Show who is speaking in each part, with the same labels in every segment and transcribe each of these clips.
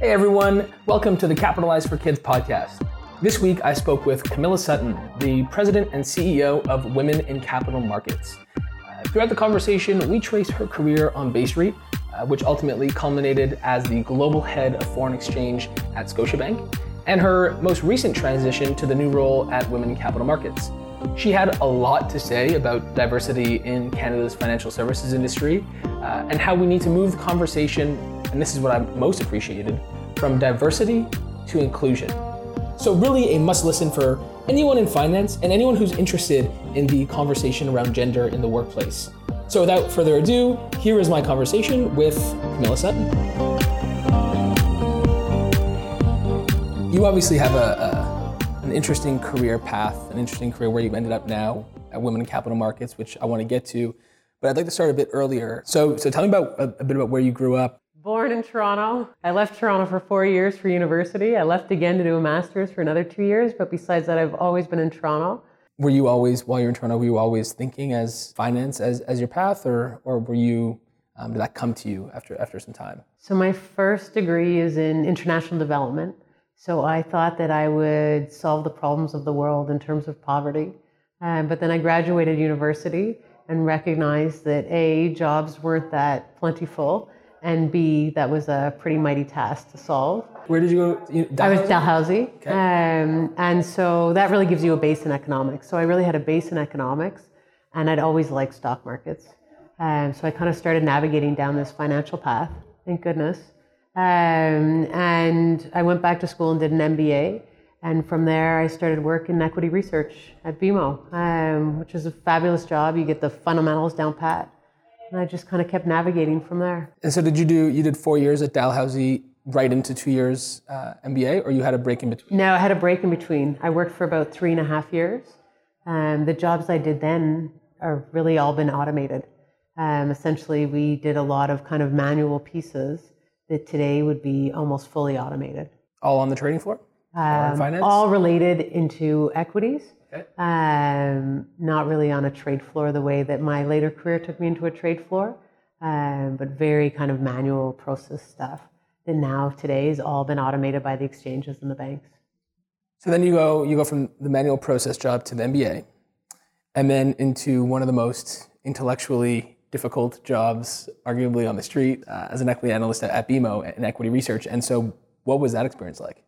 Speaker 1: Hey everyone, welcome to the Capitalize for Kids podcast. This week I spoke with Camilla Sutton, the president and CEO of Women in Capital Markets. Uh, throughout the conversation, we traced her career on Bay Street, uh, which ultimately culminated as the global head of foreign exchange at Scotiabank, and her most recent transition to the new role at Women in Capital Markets. She had a lot to say about diversity in Canada's financial services industry uh, and how we need to move the conversation, and this is what I most appreciated, from diversity to inclusion. So, really, a must listen for anyone in finance and anyone who's interested in the conversation around gender in the workplace. So, without further ado, here is my conversation with Camilla Sutton. You obviously have a, a an interesting career path, an interesting career where you've ended up now at Women in Capital Markets, which I want to get to. But I'd like to start a bit earlier. So, so tell me about a, a bit about where you grew up.
Speaker 2: Born in Toronto. I left Toronto for four years for university. I left again to do a master's for another two years. But besides that, I've always been in Toronto.
Speaker 1: Were you always, while you're in Toronto, were you always thinking as finance as, as your path, or, or were you, um, did that come to you after, after some time?
Speaker 2: So, my first degree is in international development. So I thought that I would solve the problems of the world in terms of poverty. Um, but then I graduated university and recognized that A, jobs weren't that plentiful, and B, that was a pretty mighty task to solve.
Speaker 1: Where did you go? You,
Speaker 2: I was Dalhousie. Okay. Um, and so that really gives you a base in economics. So I really had a base in economics, and I'd always liked stock markets. Um, so I kind of started navigating down this financial path, thank goodness. Um, and I went back to school and did an MBA. And from there, I started work in equity research at BMO, um, which is a fabulous job. You get the fundamentals down pat. And I just kind of kept navigating from there.
Speaker 1: And so, did you do, you did four years at Dalhousie right into two years uh, MBA, or you had a break in between?
Speaker 2: No, I had a break in between. I worked for about three and a half years. and the jobs I did then are really all been automated. Um, essentially, we did a lot of kind of manual pieces that today would be almost fully automated.
Speaker 1: All on the trading floor?
Speaker 2: Um, finance? All related into equities. Okay. Um, not really on a trade floor the way that my later career took me into a trade floor, um, but very kind of manual process stuff that now today has all been automated by the exchanges and the banks.
Speaker 1: So then you go you go from the manual process job to the MBA, and then into one of the most intellectually difficult jobs, arguably on the street, uh, as an equity analyst at, at BMO in equity research. And so, what was that experience like?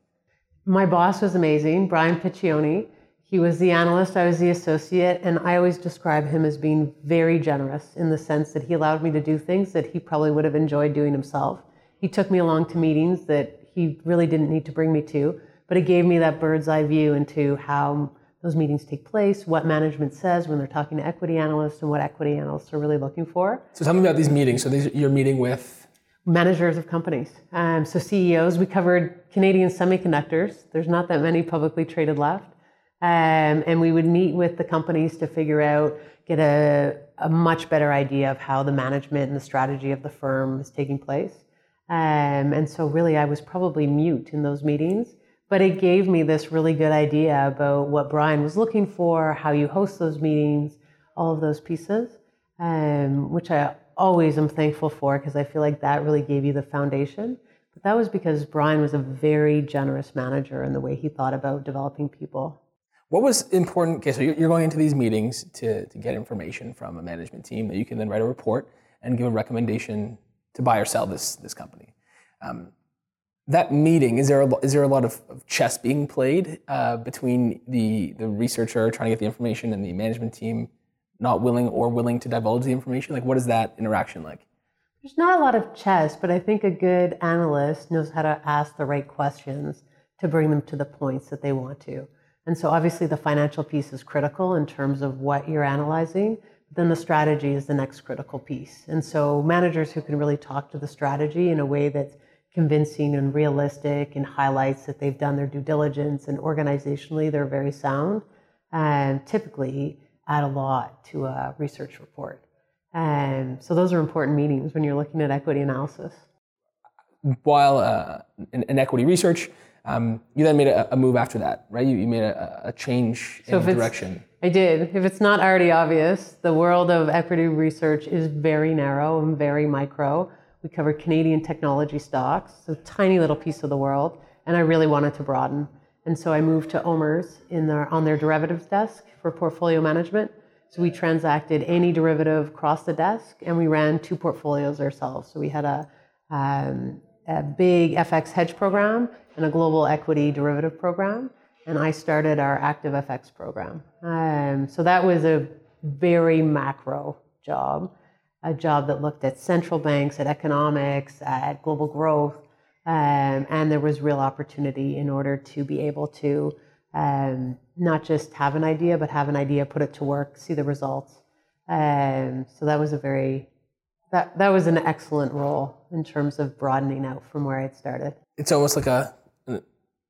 Speaker 2: My boss was amazing, Brian Piccioni. He was the analyst, I was the associate, and I always describe him as being very generous in the sense that he allowed me to do things that he probably would have enjoyed doing himself. He took me along to meetings that he really didn't need to bring me to, but it gave me that bird's eye view into how those meetings take place, what management says when they're talking to equity analysts, and what equity analysts are really looking for.
Speaker 1: So tell me about these meetings. So these, you're meeting with
Speaker 2: managers of companies. Um, so CEOs. We covered Canadian semiconductors. There's not that many publicly traded left, um, and we would meet with the companies to figure out, get a, a much better idea of how the management and the strategy of the firm is taking place. Um, and so, really, I was probably mute in those meetings but it gave me this really good idea about what Brian was looking for, how you host those meetings, all of those pieces, um, which I always am thankful for because I feel like that really gave you the foundation. But that was because Brian was a very generous manager in the way he thought about developing people.
Speaker 1: What was important? Okay, so you're going into these meetings to, to get information from a management team that you can then write a report and give a recommendation to buy or sell this, this company. Um, that meeting is there a, is there a lot of, of chess being played uh, between the the researcher trying to get the information and the management team not willing or willing to divulge the information like what is that interaction like
Speaker 2: there's not a lot of chess but i think a good analyst knows how to ask the right questions to bring them to the points that they want to and so obviously the financial piece is critical in terms of what you're analyzing then the strategy is the next critical piece and so managers who can really talk to the strategy in a way that's convincing and realistic and highlights that they've done their due diligence and organizationally they're very sound and typically add a lot to a research report. And so those are important meetings when you're looking at equity analysis.
Speaker 1: While uh, in, in, equity research, um, you then made a, a, move after that, right? You, you made a, a change so in direction.
Speaker 2: I did. If it's not already obvious, the world of equity research is very narrow and very micro We cover Canadian technology stocks, so tiny little piece of the world, and I really wanted to broaden. And so I moved to OMERS in their, on their derivatives desk for portfolio management. So we transacted any derivative across the desk, and we ran two portfolios ourselves. So we had a, um, a big FX hedge program and a global equity derivative program. And I started our active FX program. Um, so that was a very macro job, a job that looked at central banks, at economics, at global growth. Um, and there was real opportunity in order to be able to um, not just have an idea, but have an idea, put it to work, see the results. Um, so that was a very that that was an excellent role in terms of broadening out from where I'd started.
Speaker 1: It's almost like a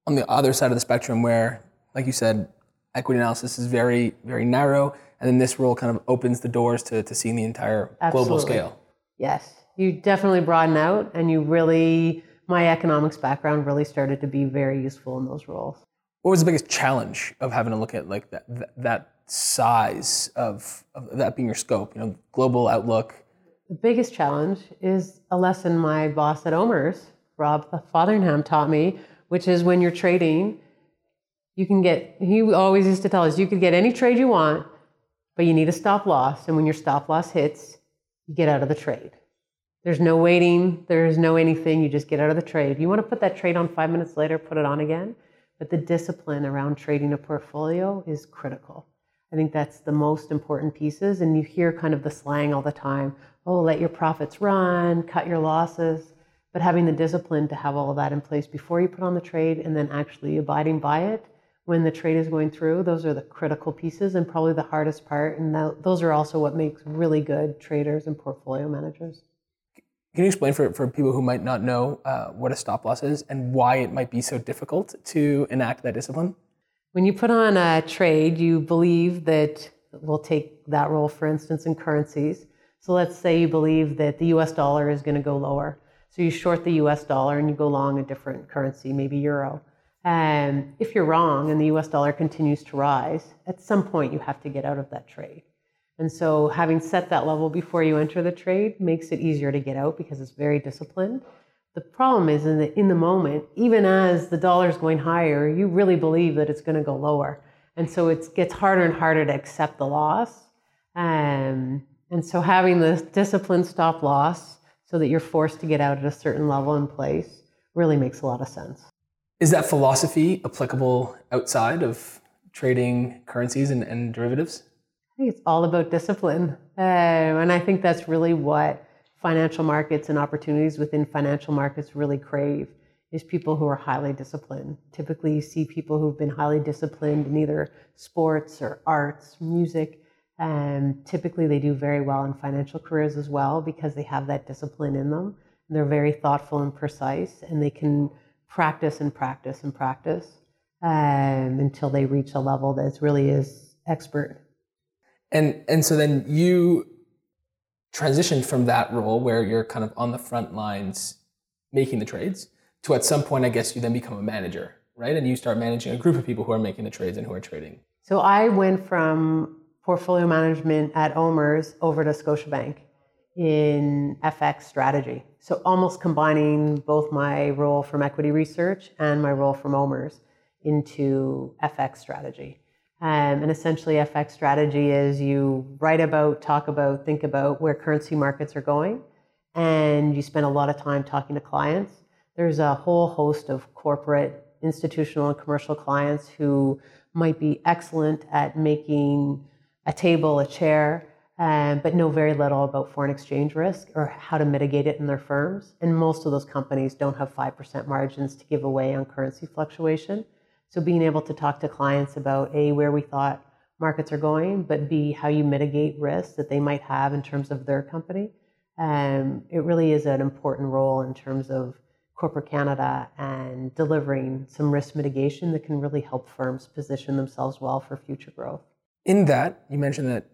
Speaker 1: on the other side of the spectrum where, like you said, equity analysis is very very narrow, and then this role kind of opens the doors to to seeing the entire
Speaker 2: Absolutely.
Speaker 1: global scale.
Speaker 2: Yes, you definitely broaden out, and you really my economics background really started to be very useful in those roles.
Speaker 1: What was the biggest challenge of having to look at like that that, that size of, of that being your scope? You know, global outlook
Speaker 2: the biggest challenge is a lesson my boss at OMERS, Rob Fotheringham, taught me, which is when you're trading, you can get, he always used to tell us, you could get any trade you want, but you need a stop loss. And when your stop loss hits, you get out of the trade. There's no waiting, there's no anything, you just get out of the trade. You want to put that trade on five minutes later, put it on again. But the discipline around trading a portfolio is critical. I think that's the most important pieces. And you hear kind of the slang all the time oh, let your profits run, cut your losses. But having the discipline to have all of that in place before you put on the trade and then actually abiding by it when the trade is going through, those are the critical pieces and probably the hardest part. And that, those are also what makes really good traders and portfolio managers.
Speaker 1: Can you explain for, for people who might not know uh, what a stop loss is and why it might be so difficult to enact that discipline?
Speaker 2: When you put on a trade, you believe that we'll take that role, for instance, in currencies. So let's say you believe that the US dollar is going to go lower. So you short the US dollar and you go long a different currency, maybe euro. And if you're wrong and the US dollar continues to rise, at some point you have to get out of that trade. And so having set that level before you enter the trade makes it easier to get out because it's very disciplined. The problem is in the, in the moment, even as the dollar is going higher, you really believe that it's going to go lower. And so it gets harder and harder to accept the loss. And so having the disciplined stop loss so that you're forced to get out at a certain level in place really makes a lot of sense.
Speaker 1: Is that philosophy applicable outside of trading currencies and, and derivatives?
Speaker 2: I think it's all about discipline. Uh, and I think that's really what financial markets and opportunities within financial markets really crave is people who are highly disciplined. Typically, you see people who've been highly disciplined in either sports or arts, music, and typically, they do very well in financial careers as well because they have that discipline in them. They're very thoughtful and precise, and they can practice and practice and practice um, until they reach a level that really is expert.
Speaker 1: And and so then you transitioned from that role where you're kind of on the front lines making the trades to at some point, I guess you then become a manager, right? And you start managing a group of people who are making the trades and who are trading.
Speaker 2: So I went from portfolio management at OMERS over to Scotiabank in FX strategy. So almost combining both my role from equity research and my role from OMERS into FX strategy. Um, and essentially, FX strategy is you write about, talk about, think about where currency markets are going, and you spend a lot of time talking to clients. There's a whole host of corporate, institutional, and commercial clients who might be excellent at making a table, a chair, um, but know very little about foreign exchange risk or how to mitigate it in their firms. And most of those companies don't have 5% margins to give away on currency fluctuation. So being able to talk to clients about A, where we thought markets are going, but B, how you mitigate risks that they might have in terms of their company. Um, it really is an important role in terms of corporate Canada and delivering some risk mitigation that can really help firms position themselves well for future growth
Speaker 1: in that, you mentioned that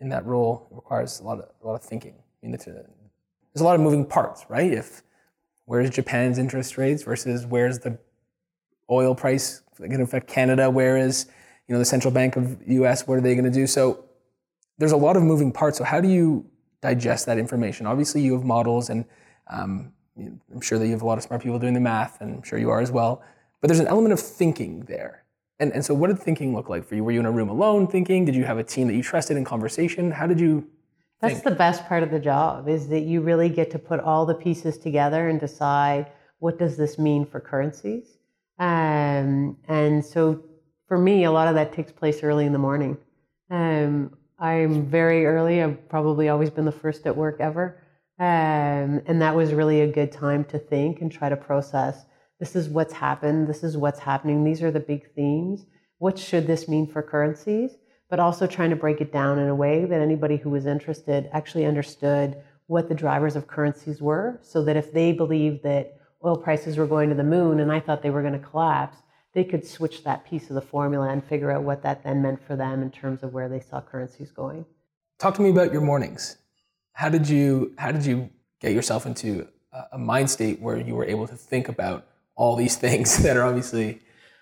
Speaker 1: in that role it requires a lot of, a lot of thinking. I mean, there's a lot of moving parts, right? If where's Japan's interest rates versus where's the oil price going to affect Canada? Where is you know the central bank of U.S. What are they going to do? So there's a lot of moving parts. So how do you digest that information? Obviously, you have models and Um, I'm sure that you have a lot of smart people doing the math, and I'm sure you are as well. But there's an element of thinking there. And, and so, what did thinking look like for you? Were you in a room alone thinking? Did you have a team that you trusted in conversation? How did you?
Speaker 2: That's
Speaker 1: think?
Speaker 2: the best part of the job is that you really get to put all the pieces together and decide what does this mean for currencies. Um, and so, for me, a lot of that takes place early in the morning. Um, I'm very early. I've probably always been the first at work ever. Um, and that was really a good time to think and try to process this is what's happened, this is what's happening, these are the big themes. What should this mean for currencies? But also trying to break it down in a way that anybody who was interested actually understood what the drivers of currencies were, so that if they believed that oil prices were going to the moon and I thought they were going to collapse, they could switch that piece of the formula and figure out what that then meant for them in terms of where they saw currencies going.
Speaker 1: Talk to me about your mornings. How did you how did you get yourself into a mind state where you were able to think about all these things that are obviously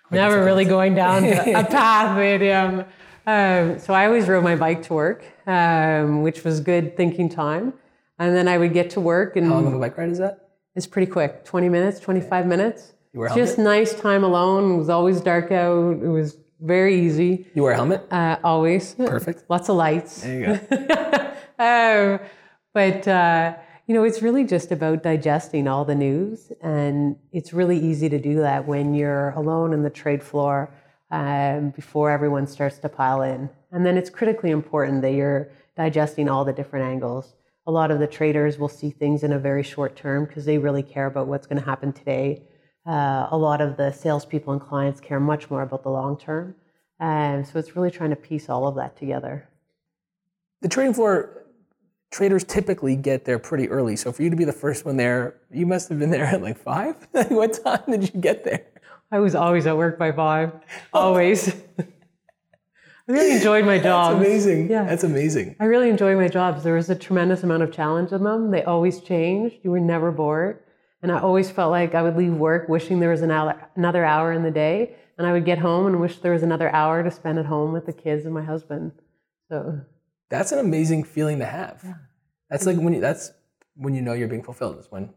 Speaker 2: never really going down a path medium. Um, so I always rode my bike to work, um, which was good thinking time. And then I would get to work and
Speaker 1: how long of a bike ride is that?
Speaker 2: It's pretty quick, 20 minutes, 25 minutes.
Speaker 1: You wear a
Speaker 2: helmet? Just nice time alone. It was always dark out. It was very easy.
Speaker 1: You wear a helmet?
Speaker 2: Uh, always.
Speaker 1: Perfect.
Speaker 2: Lots of lights.
Speaker 1: There you
Speaker 2: go. um, but uh, you know, it's really just about digesting all the news, and it's really easy to do that when you're alone in the trade floor um, before everyone starts to pile in. And then it's critically important that you're digesting all the different angles a lot of the traders will see things in a very short term because they really care about what's going to happen today. Uh, a lot of the salespeople and clients care much more about the long term. And so it's really trying to piece all of that together.
Speaker 1: The trading floor traders typically get there pretty early. So for you to be the first one there, you must have been there at like five. what time did you get there?
Speaker 2: I was always at work by five, always. I really enjoyed my jobs.
Speaker 1: That's amazing. Yeah. That's amazing.
Speaker 2: I really enjoy my jobs. There was a tremendous amount of challenge in them. They always changed. You were never bored. And I always felt like I would leave work wishing there was an hour, another hour in the day. And I would get home and wish there was another hour to spend at home with the kids and my husband. So
Speaker 1: that's an amazing feeling to have. Yeah. That's like when you, that's when you know you're being fulfilled. Is when.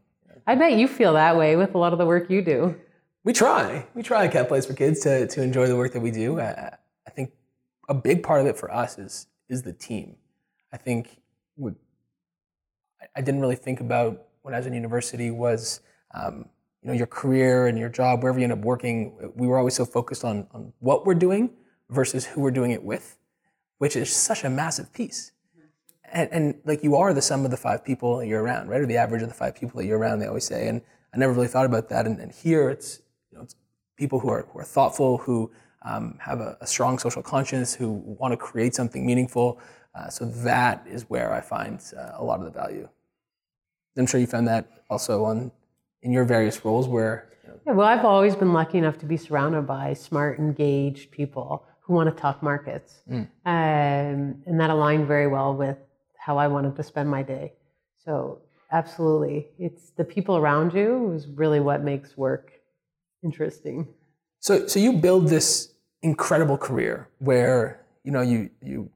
Speaker 2: I bet you feel that way with a lot of the work you do.
Speaker 1: We try. We try at Capitalize for Kids to, to enjoy the work that we do. I, I think a big part of it for us is is the team. I think we, I didn't really think about when I was in university was um, you know your career and your job wherever you end up working. We were always so focused on on what we're doing versus who we're doing it with, which is such a massive piece. And, and like you are the sum of the five people you're around, right? Or the average of the five people that you're around. They always say, and I never really thought about that. And, and here it's you know it's people who are who are thoughtful, who um, have a, a, strong social conscience, who want to create something meaningful. Uh, so that is where I find uh, a lot of the value. I'm sure you found that also on in your various roles where. You know,
Speaker 2: yeah, well, I've always been lucky enough to be surrounded by smart, engaged people who want to talk markets, mm. um, and that aligned very well with how I wanted to spend my day. So absolutely, it's the people around you is really what makes work interesting.
Speaker 1: So, so you build this incredible career where you know you you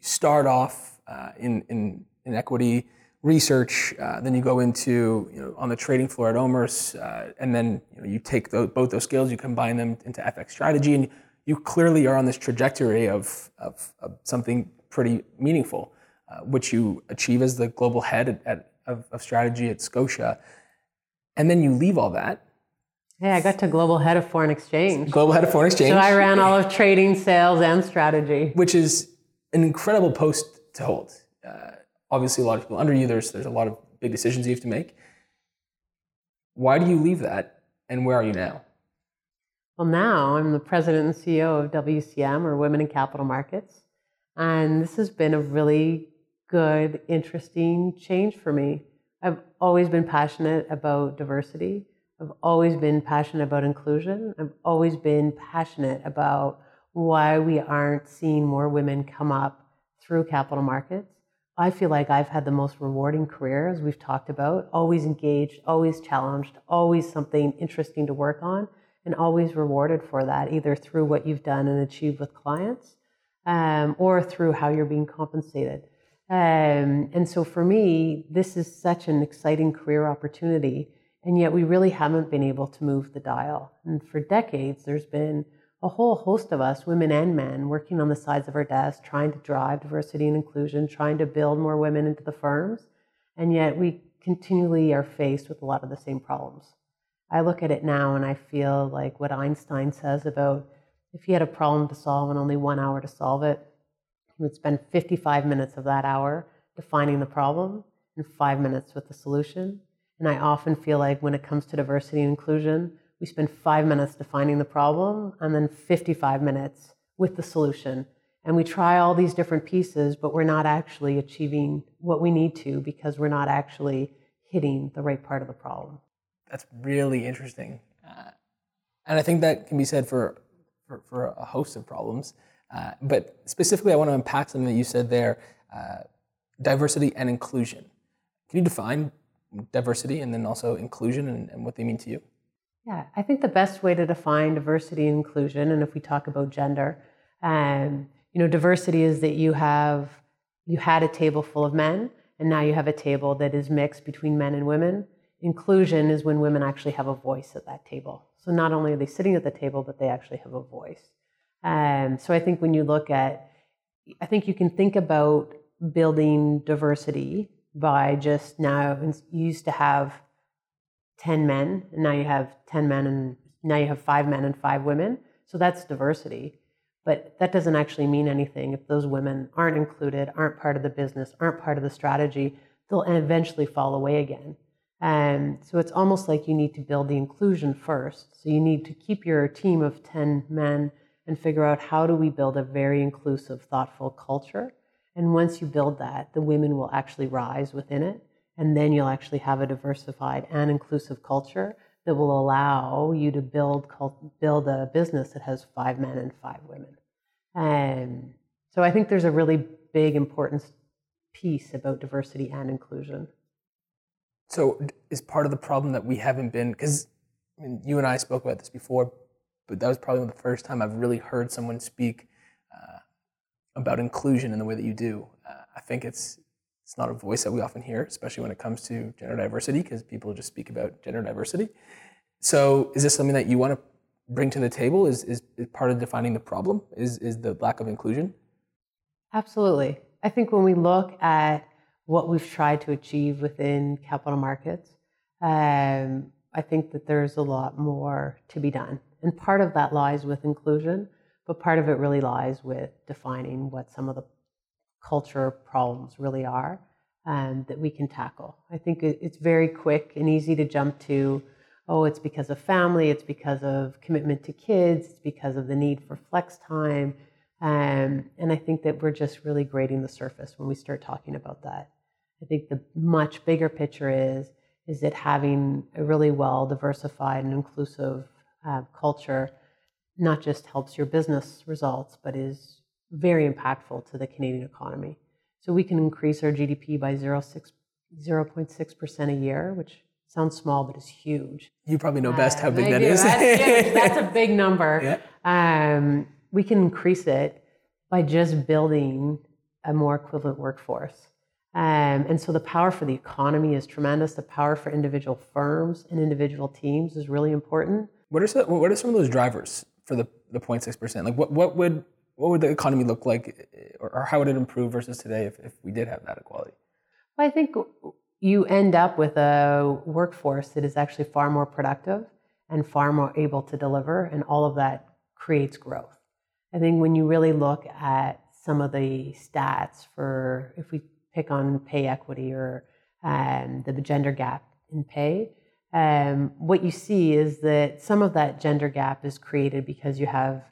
Speaker 1: start off uh, in, in in equity research, uh, then you go into you know on the trading floor at OMERS, uh, and then you, know, you take those, both those skills, you combine them into FX strategy, and you clearly are on this trajectory of of, of something pretty meaningful, uh, which you achieve as the global head at, at, of, of strategy at Scotia, and then you leave all that
Speaker 2: yeah, I got to global head of foreign exchange.
Speaker 1: Global head of foreign exchange.
Speaker 2: So I ran all of trading, sales, and strategy.
Speaker 1: Which is an incredible post to hold. Uh, obviously, a lot of people under you. There's there's a lot of big decisions you have to make. Why do you leave that, and where are you now?
Speaker 2: Well, now I'm the president and CEO of WCM, or Women in Capital Markets, and this has been a really good, interesting change for me. I've always been passionate about diversity. I've always been passionate about inclusion. I've always been passionate about why we aren't seeing more women come up through capital markets. I feel like I've had the most rewarding career, as we've talked about, always engaged, always challenged, always something interesting to work on, and always rewarded for that, either through what you've done and achieved with clients um, or through how you're being compensated. Um, and so for me, this is such an exciting career opportunity. And yet we really haven't been able to move the dial. And for decades, there's been a whole host of us, women and men, working on the sides of our desks, trying to drive diversity and inclusion, trying to build more women into the firms. And yet we continually are faced with a lot of the same problems. I look at it now and I feel like what Einstein says about if he had a problem to solve and only one hour to solve it, he would spend 55 minutes of that hour defining the problem and five minutes with the solution. And I often feel like when it comes to diversity and inclusion, we spend five minutes defining the problem and then 55 minutes with the solution. And we try all these different pieces, but we're not actually achieving what we need to because we're not actually hitting the right part of the problem.
Speaker 1: That's really interesting. Uh, and I think that can be said for, for, for a host of problems. Uh, but specifically, I want to unpack something that you said there uh, diversity and inclusion. Can you define diversity and then also inclusion and, and what they mean to you?
Speaker 2: Yeah, I think the best way to define diversity and inclusion, and if we talk about gender, um, you know, diversity is that you have you had a table full of men, and now you have a table that is mixed between men and women. Inclusion is when women actually have a voice at that table. So not only are they sitting at the table, but they actually have a voice. Um, so I think when you look at, I think you can think about building diversity by just now, you used to have 10 men, and now you have 10 men, and now you have five men and five women. So that's diversity. But that doesn't actually mean anything if those women aren't included, aren't part of the business, aren't part of the strategy, they'll eventually fall away again. And so it's almost like you need to build the inclusion first. So you need to keep your team of 10 men and figure out how do we build a very inclusive, thoughtful culture. And once you build that, the women will actually rise within it. And then you'll actually have a diversified and inclusive culture that will allow you to build build a business that has five men and five women. And so I think there's a really big importance piece about diversity and inclusion.
Speaker 1: So is part of the problem that we haven't been because I mean, you and I spoke about this before, but that was probably the first time I've really heard someone speak uh, about inclusion in the way that you do. Uh, I think it's it's not a voice that we often hear, especially when it comes to gender diversity, because people just speak about gender diversity. So, is this something that you want to bring to the table? Is, is, is part of defining the problem? Is, is the lack of inclusion?
Speaker 2: Absolutely. I think when we look at what we've tried to achieve within capital markets, um, I think that there's a lot more to be done. And part of that lies with inclusion, but part of it really lies with defining what some of the culture problems really are and that we can tackle. I think it's very quick and easy to jump to, oh, it's because of family, it's because of commitment to kids, it's because of the need for flex time. Um, and I think that we're just really grading the surface when we start talking about that. I think the much bigger picture is is that having a really well diversified and inclusive uh, culture not just helps your business results, but is very impactful to the Canadian economy. So we can increase our GDP by 0.6% a year, which sounds small, but is huge.
Speaker 1: You probably know best uh, how big that is.
Speaker 2: That's, That's, a big number. Yeah. Um, we can increase it by just building a more equivalent workforce. Um, and so the power for the economy is tremendous. The power for individual firms and individual teams is really important.
Speaker 1: What are some, what are some of those drivers for the, the 0.6%? Like what, what would what would the economy look like, or, or how would it improve versus today if, if we did have that equality?
Speaker 2: Well, I think you end up with a workforce that is actually far more productive and far more able to deliver, and all of that creates growth. I think when you really look at some of the stats for, if we pick on pay equity or um, the gender gap in pay, um, what you see is that some of that gender gap is created because you have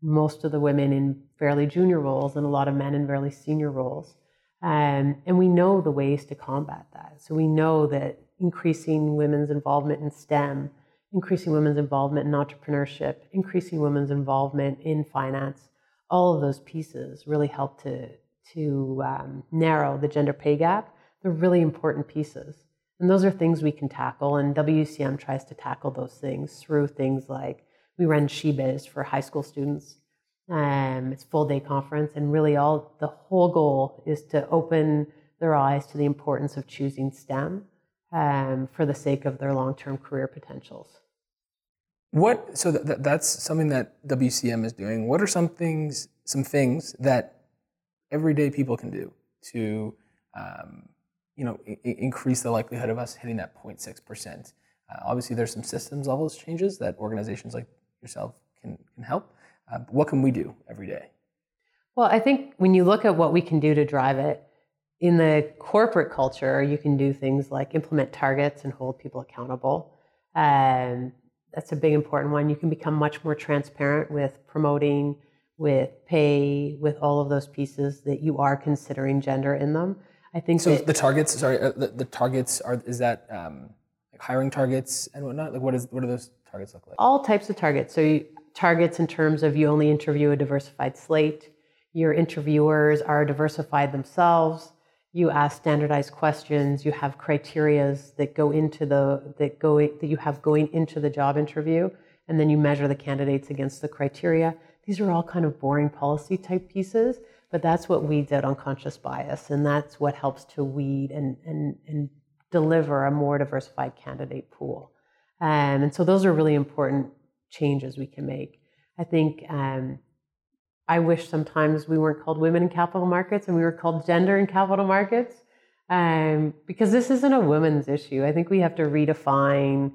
Speaker 2: most of the women in fairly junior roles and a lot of men in fairly senior roles. Um, and we know the ways to combat that. So we know that increasing women's involvement in STEM, increasing women's involvement in entrepreneurship, increasing women's involvement in finance, all of those pieces really help to, to um, narrow the gender pay gap. They're really important pieces. And those are things we can tackle. And WCM tries to tackle those things through things like we run Shebiz for high school students. Um, it's full day conference, and really all the whole goal is to open their eyes to the importance of choosing STEM um, for the sake of their long term career potentials.
Speaker 1: What so that, that's something that WCM is doing. What are some things some things that everyday people can do to um, you know I- increase the likelihood of us hitting that 0.6 percent? Uh, obviously, there's some systems levels changes that organizations like yourself can can help. Uh, what can we do every day?
Speaker 2: Well, I think when you look at what we can do to drive it, in the corporate culture, you can do things like implement targets and hold people accountable. Um, that's a big important one. You can become much more transparent with promoting, with pay, with all of those pieces that you are considering gender in them. I think
Speaker 1: so.
Speaker 2: that,
Speaker 1: the targets, sorry, uh, the, the, targets are is that um, like hiring targets and whatnot. Like, what is what do those targets look like?
Speaker 2: All types of targets. So you, targets in terms of you only interview a diversified slate. Your interviewers are diversified themselves. You ask standardized questions. You have criterias that go into the that go that you have going into the job interview, and then you measure the candidates against the criteria. These are all kind of boring policy type pieces, but that's what weeds out unconscious bias, and that's what helps to weed and and and deliver a more diversified candidate pool. Um, and so those are really important changes we can make. I think um, I wish sometimes we weren't called women in capital markets and we were called gender in capital markets um, because this isn't a women's issue. I think we have to redefine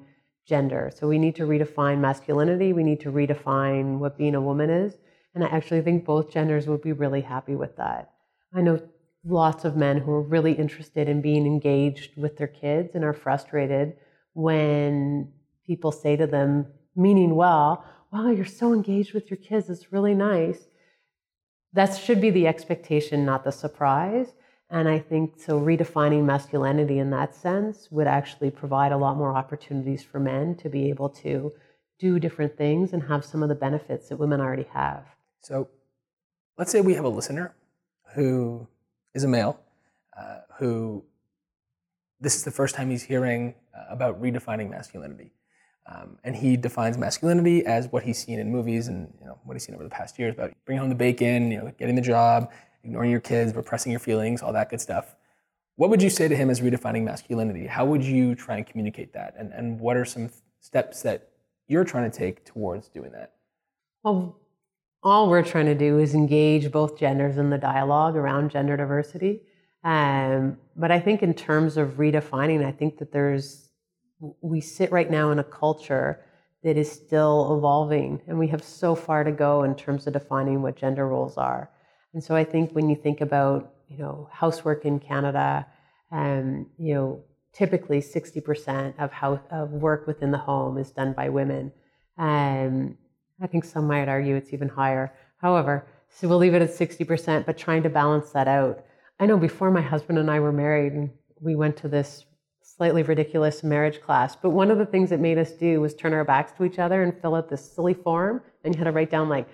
Speaker 2: gender. So we need to redefine masculinity. We need to redefine what being a woman is. And I actually think both genders would be really happy with that. I know lots of men who are really interested in being engaged with their kids and are frustrated when people say to them, meaning well, wow, you're so engaged with your kids. It's really nice. That should be the expectation, not the surprise. And I think so redefining masculinity in that sense would actually provide a lot more opportunities for men to be able to do different things and have some of the benefits that women already have.
Speaker 1: So let's say we have a listener who is a male uh, who this is the first time he's hearing uh, about redefining masculinity. Um, and he defines masculinity as what he's seen in movies and you know what he's seen over the past years about bringing home the bacon, you know, getting the job, ignoring your kids, repressing your feelings, all that good stuff. What would you say to him as redefining masculinity? How would you try and communicate that? And, and what are some steps that you're trying to take towards doing that?
Speaker 2: Well, all we're trying to do is engage both genders in the dialogue around gender diversity. Um, but I think in terms of redefining, I think that there's we sit right now in a culture that is still evolving and we have so far to go in terms of defining what gender roles are and so i think when you think about you know housework in canada um, you know typically 60% of, how, of work within the home is done by women um, i think some might argue it's even higher however so we'll leave it at 60% but trying to balance that out i know before my husband and i were married we went to this slightly ridiculous marriage class. But one of the things it made us do was turn our backs to each other and fill out this silly form. And you had to write down like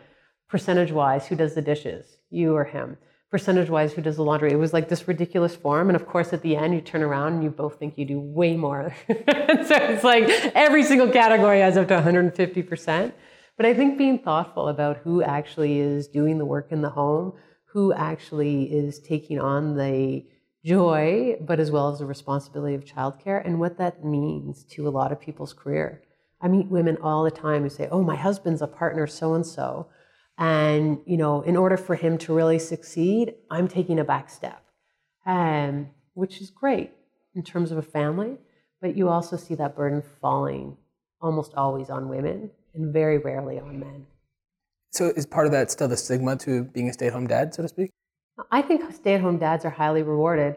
Speaker 2: percentage wise who does the dishes, you or him. Percentage wise, who does the laundry? It was like this ridiculous form. And of course, at the end, you turn around and you both think you do way more. so it's like every single category has up to 150%. But I think being thoughtful about who actually is doing the work in the home, who actually is taking on the joy, but as well as the responsibility of childcare and what that means to a lot of people's career. I meet women all the time who say, "Oh, my husband's a partner so and so." And you know, in order for him to really succeed, I'm taking a back step, um, which is great in terms of a family. But you also see that burden falling almost always on women and very rarely on men.
Speaker 1: So, is part of that still the stigma to being a stay-at-home dad, so to speak?
Speaker 2: I think stay at home dads are highly rewarded.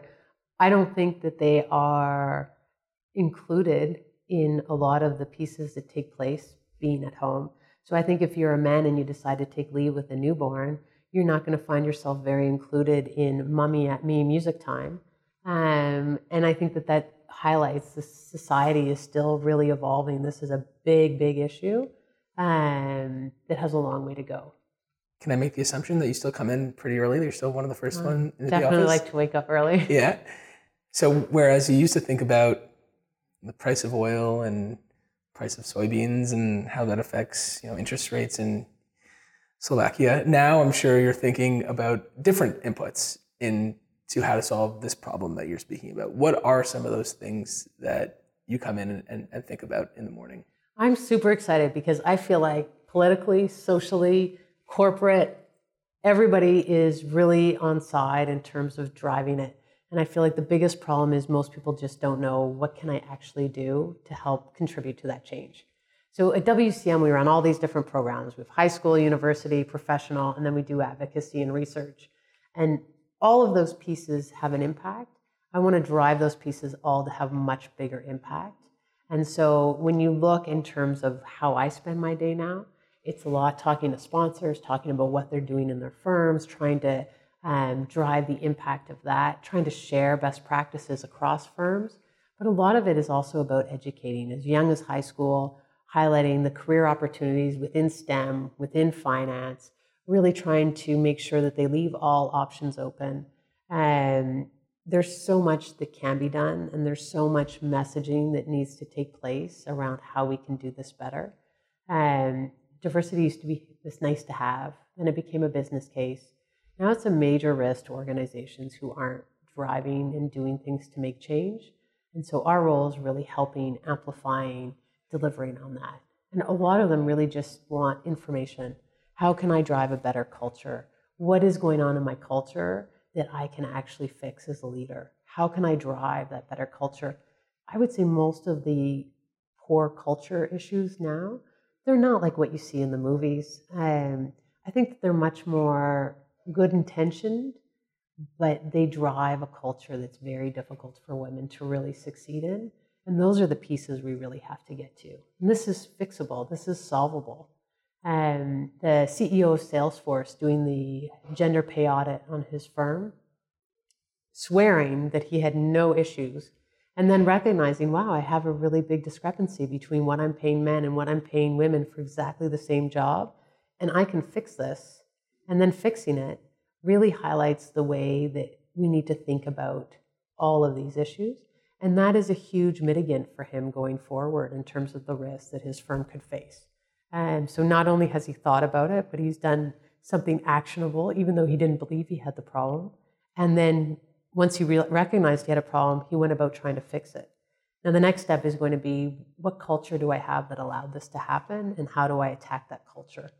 Speaker 2: I don't think that they are included in a lot of the pieces that take place being at home. So I think if you're a man and you decide to take leave with a newborn, you're not going to find yourself very included in mummy at me music time. Um, and I think that that highlights the society is still really evolving. This is a big, big issue um, that has a long way to go.
Speaker 1: Can I make the assumption that you still come in pretty early? You're still one of the first uh, one in
Speaker 2: the Definitely like to wake up early.
Speaker 1: Yeah. So whereas you used to think about the price of oil and price of soybeans and how that affects you know interest rates and Slovakia. Now I'm sure you're thinking about different inputs into how to solve this problem that you're speaking about. What are some of those things that you come in and, and think about in the morning?
Speaker 2: I'm super excited because I feel like politically, socially, corporate, everybody is really on side in terms of driving it. And I feel like the biggest problem is most people just don't know what can I actually do to help contribute to that change. So at WCM, we run all these different programs. We have high school, university, professional, and then we do advocacy and research. And all of those pieces have an impact. I want to drive those pieces all to have much bigger impact. And so when you look in terms of how I spend my day now, it's a lot talking to sponsors, talking about what they're doing in their firms, trying to um, drive the impact of that, trying to share best practices across firms. But a lot of it is also about educating as young as high school, highlighting the career opportunities within STEM, within finance, really trying to make sure that they leave all options open. And there's so much that can be done, and there's so much messaging that needs to take place around how we can do this better. And diversity used to be this nice to have, and it became a business case. Now it's a major risk to organizations who aren't driving and doing things to make change. And so our role is really helping, amplifying, delivering on that. And a lot of them really just want information. How can I drive a better culture? What is going on in my culture that I can actually fix as a leader? How can I drive that better culture? I would say most of the poor culture issues now, they're not like what you see in the movies. Um, I think they're much more good intentioned, but they drive a culture that's very difficult for women to really succeed in. And those are the pieces we really have to get to. And this is fixable, this is solvable. And the CEO of Salesforce doing the gender pay audit on his firm, swearing that he had no issues, and then recognizing, wow, I have a really big discrepancy between what I'm paying men and what I'm paying women for exactly the same job, and I can fix this. And then fixing it really highlights the way that we need to think about all of these issues and that is a huge mitigant for him going forward in terms of the risks that his firm could face. And so not only has he thought about it, but he's done something actionable, even though he didn't believe he had the problem. And then once he re- recognized he had a problem, he went about trying to fix it. Now, the next step is going to be what culture do I have that allowed this to happen, and how do I attack that culture?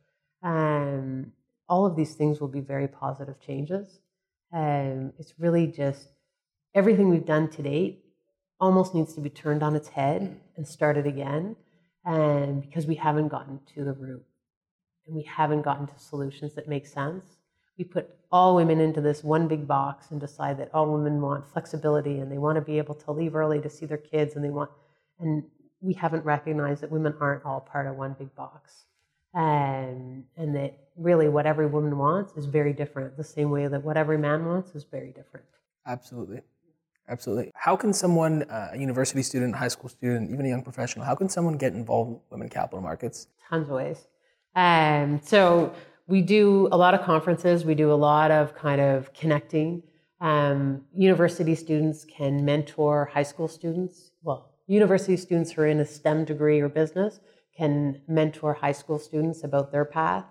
Speaker 2: Um, all of these things will be very positive changes. Um, it's really just everything we've done to date almost needs to be turned on its head and started again and because we haven't gotten to the root and we haven't gotten to solutions that make sense we put all women into this one big box and decide that all women want flexibility and they want to be able to leave early to see their kids and they want and we haven't recognized that women aren't all part of one big box and and that really what every woman wants is very different the same way that what every man wants is very different
Speaker 1: absolutely Absolutely. How can someone, uh, a university student, high school student, even a young professional, how can someone get involved with women capital markets?
Speaker 2: Tons of ways. Um, so we do a lot of conferences. We do a lot of kind of connecting. Um, university students can mentor high school students. Well, university students who are in a STEM degree or business can mentor high school students about their path.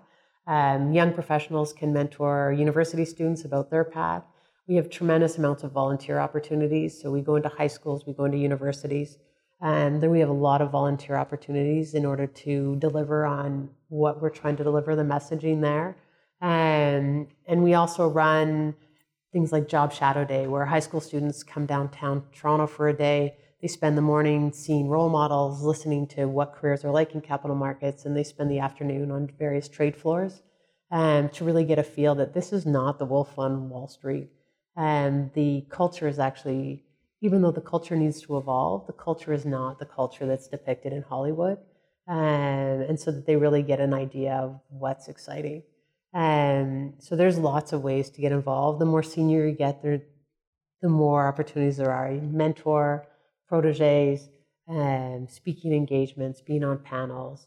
Speaker 2: Um, young professionals can mentor university students about their path. We have tremendous amounts of volunteer opportunities. So we go into high schools, we go into universities, and then we have a lot of volunteer opportunities in order to deliver on what we're trying to deliver, the messaging there. And, and we also run things like Job Shadow Day, where high school students come downtown Toronto for a day. They spend the morning seeing role models, listening to what careers are like in capital markets, and they spend the afternoon on various trade floors um, to really get a feel that this is not the wolf on Wall Street. And the culture is actually, even though the culture needs to evolve, the culture is not the culture that's depicted in Hollywood. And, and so that they really get an idea of what's exciting. And so there's lots of ways to get involved. The more senior you get, there, the more opportunities there are. You mentor, proteges, and speaking engagements, being on panels,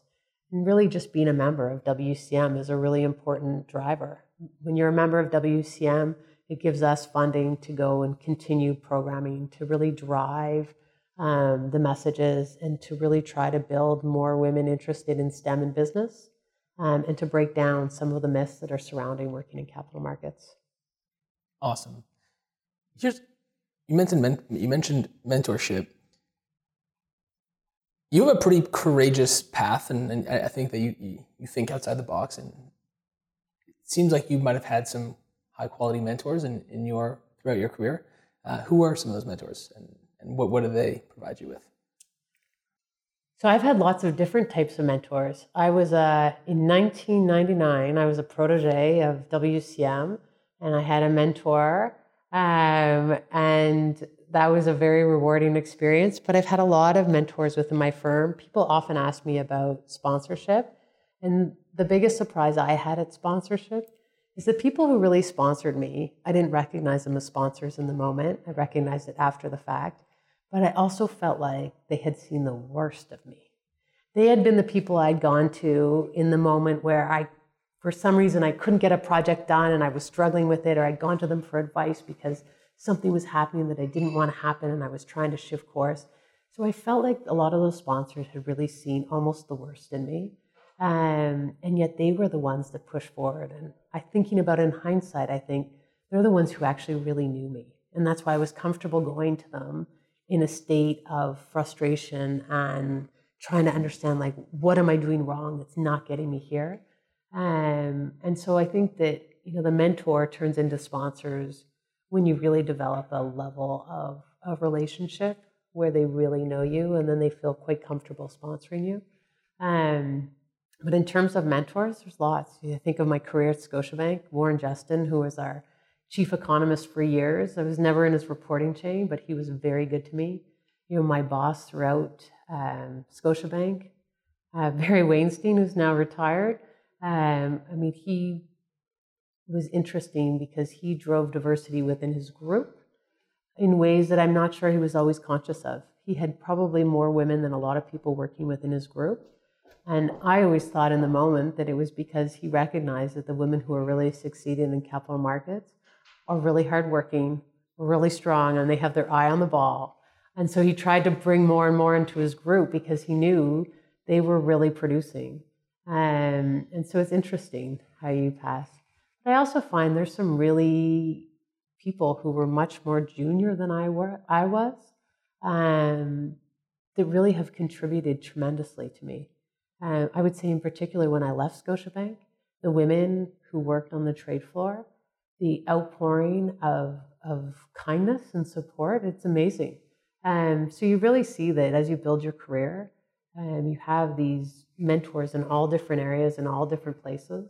Speaker 2: and really just being a member of WCM is a really important driver. When you're a member of WCM, it gives us funding to go and continue programming to really drive um, the messages and to really try to build more women interested in STEM and business. um, and to break down some of the myths that are surrounding working in capital markets.
Speaker 1: Awesome. Here's you mentioned men, you mentioned mentorship. You have a pretty courageous path, and, and I think that you, you, you think outside the box, and it seems like you might have had some high quality mentors in, in your throughout your career. Uh, who are some of those mentors, and, and what what do they provide you with?
Speaker 2: So I've had lots of different types of mentors. I was uh, in 1999. I was a protege of WCM, and I had a mentor um, and that was a very rewarding experience. But I've had a lot of mentors within my firm. People often ask me about sponsorship. And the biggest surprise I had at sponsorship is the people who really sponsored me, I didn't recognize them as sponsors in the moment. I recognized it after the fact. But I also felt like they had seen the worst of me. They had been the people I'd gone to in the moment where I for some reason I couldn't get a project done and I was struggling with it, or I'd gone to them for advice because something was happening that I didn't want to happen and I was trying to shift course. So I felt like a lot of those sponsors had really seen almost the worst in me. Um, and yet they were the ones that pushed forward. And I thinking about it in hindsight, I think they're the ones who actually really knew me. And that's why I was comfortable going to them in a state of frustration and trying to understand like what am I doing wrong that's not getting me here um, and so I think that you know the mentor turns into sponsors when you really develop a level of, of relationship where they really know you and then they feel quite comfortable sponsoring you. Um, but in terms of mentors, there's lots. You think of my career at Scotiabank, Warren Jestin, who was our chief economist for years. I was never in his reporting chain, but he was very good to me. You know, my boss throughout um, Scotiabank, uh, Barry Wainstein, who's now retired, um, I mean, he was interesting because he drove diversity within his group in ways that I'm not sure he was always conscious of. He had probably more women than a lot of people working within his group. And I always thought in the moment that it was because he recognized that the women who are really succeeding in capital markets are really hardworking, really strong, and they have their eye on the ball. And so he tried to bring more and more into his group because he knew they were really producing. Um, and so it's interesting how you pass. But I also find there's some really people who were much more junior than I were I was um, that really have contributed tremendously to me. Uh, I would say in particular when I left Scotiabank, the women who worked on the trade floor, the outpouring of, of kindness and support, it's amazing. Um, so you really see that as you build your career, um, you have these mentors in all different areas in all different places.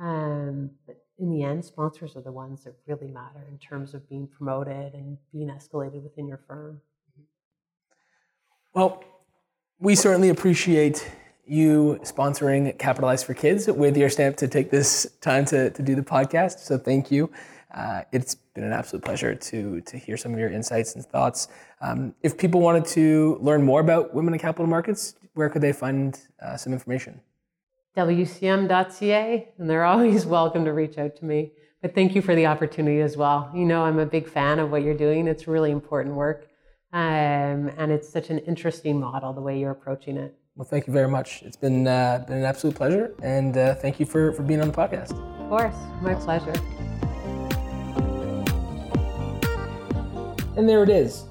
Speaker 2: Um, but in the end, sponsors are the ones that really matter in terms of being promoted and being escalated within your firm.
Speaker 1: Well, we certainly appreciate you sponsoring Capitalize for Kids with your stamp to take this time to, to do the podcast. So thank you. Uh, it's been an absolute pleasure to to hear some of your insights and thoughts. Um, if people wanted to learn more about women in capital markets, where could they find uh, some information?
Speaker 2: WCM.ca, and they're always welcome to reach out to me. But thank you for the opportunity as well. You know, I'm a big fan of what you're doing. It's really important work, um, and it's such an interesting model the way you're approaching it.
Speaker 1: Well, thank you very much. It's been uh, been an absolute pleasure, and uh, thank you for for being on the podcast.
Speaker 2: Of course, my pleasure.
Speaker 1: And there it is.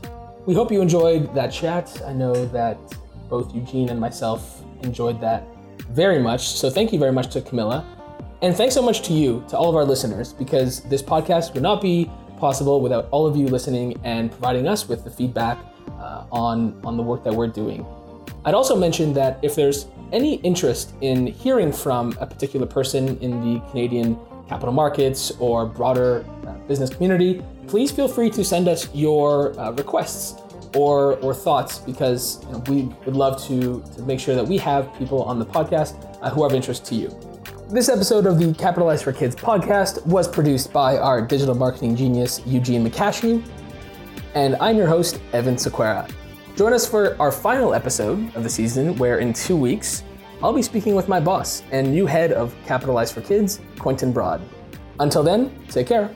Speaker 1: We hope you enjoyed that chat. I know that both Eugene and myself enjoyed that very much. So thank you very much to Camilla. And thanks so much to you, to all of our listeners, because this podcast would not be possible without all of you listening and providing us with the feedback uh, on, on the work that we're doing. I'd also mention that if there's any interest in hearing from a particular person in the Canadian capital markets or broader uh, business community, please feel free to send us your uh, requests or, or thoughts because you know, we would love to, to make sure that we have people on the podcast uh, who are of interest to you. This episode of the Capitalize for Kids podcast was produced by our digital marketing genius, Eugene McCashie, and I'm your host, Evan Sequera. Join us for our final episode of the season, where in two weeks, I'll be speaking with my boss and new head of Capitalize for Kids, Quentin Broad. Until then, take care.